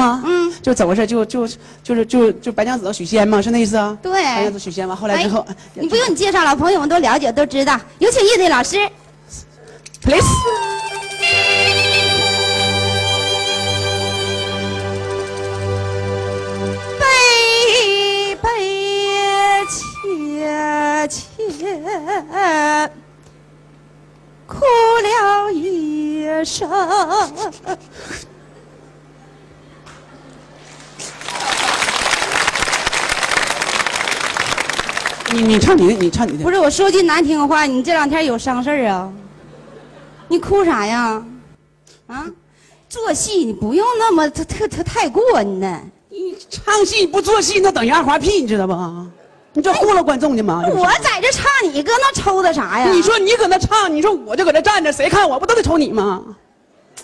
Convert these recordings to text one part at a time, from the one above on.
啊，嗯，就怎么回事？就就就是就就白娘子许仙嘛，是那意思啊？对白娘子许仙嘛，后来之后，哎你不用你介绍了，朋友们都了解都知道。有请乐队老师。please。悲悲切切，哭了一声。你你唱你的，你唱你的。不是我说句难听的话，你这两天有伤事儿啊？你哭啥呀？啊，做戏你不用那么特特特太过你呢。你唱戏不做戏，那等于二花屁，你知道不？你这糊弄观众的吗？我在这唱，你搁那抽的啥呀？你说你搁那唱，你说我就搁那站着，谁看我不都得瞅你吗？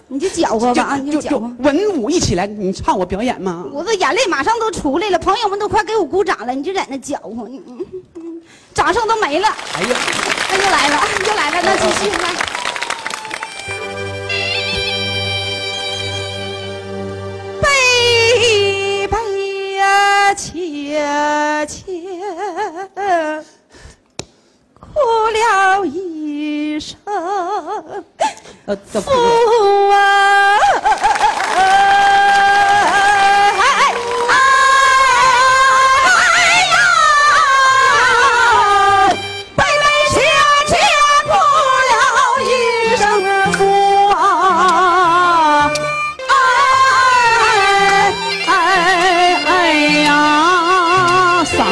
你就搅和吧啊，你就就搅和。文武一起来，你唱我表演吗？我的眼泪马上都出来了，朋友们都快给我鼓掌了，你就在那搅和，你掌声都没了。哎呀，那又来了，又来了，那继续来。悲悲呀，切切，哭了一声，呃，这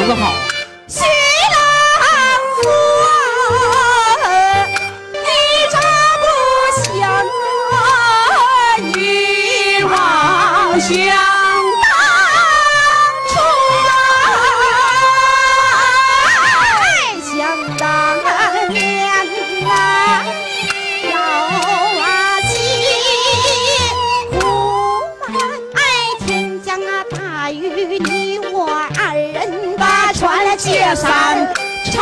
子好。新郎夫，你这不想啊？你妄想当初啊，想当年啊，要啊西湖爱天将啊大雨，你我二人穿了这衫常，长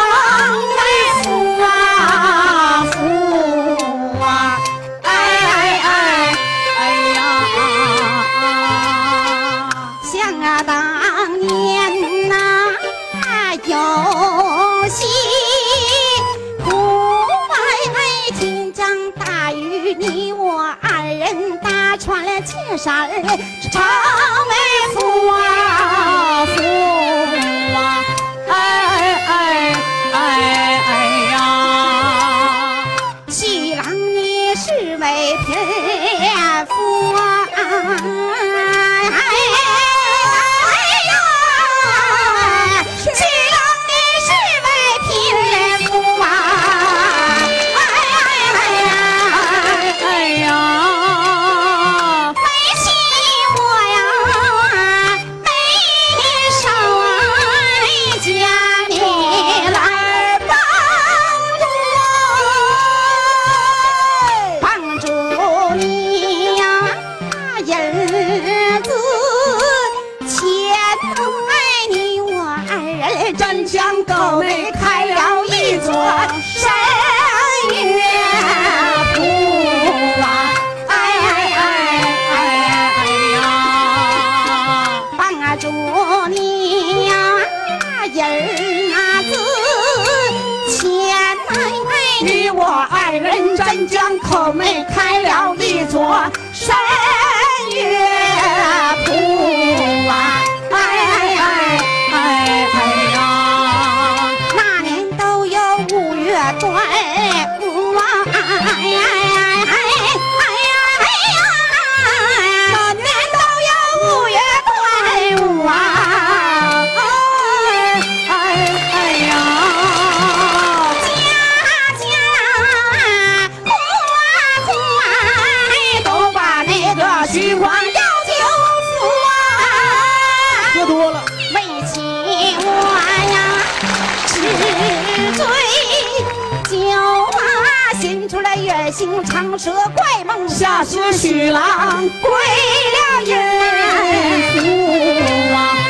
外啊，裤啊，哎哎哎，哎呀！想，当年呐，有戏屋外倾江大雨，你我二人打穿了这衫常，长。我二人真将口妹开了一座山月铺啊！哎哎哎心出来月行长蛇怪梦下是许郎归了人妇啊！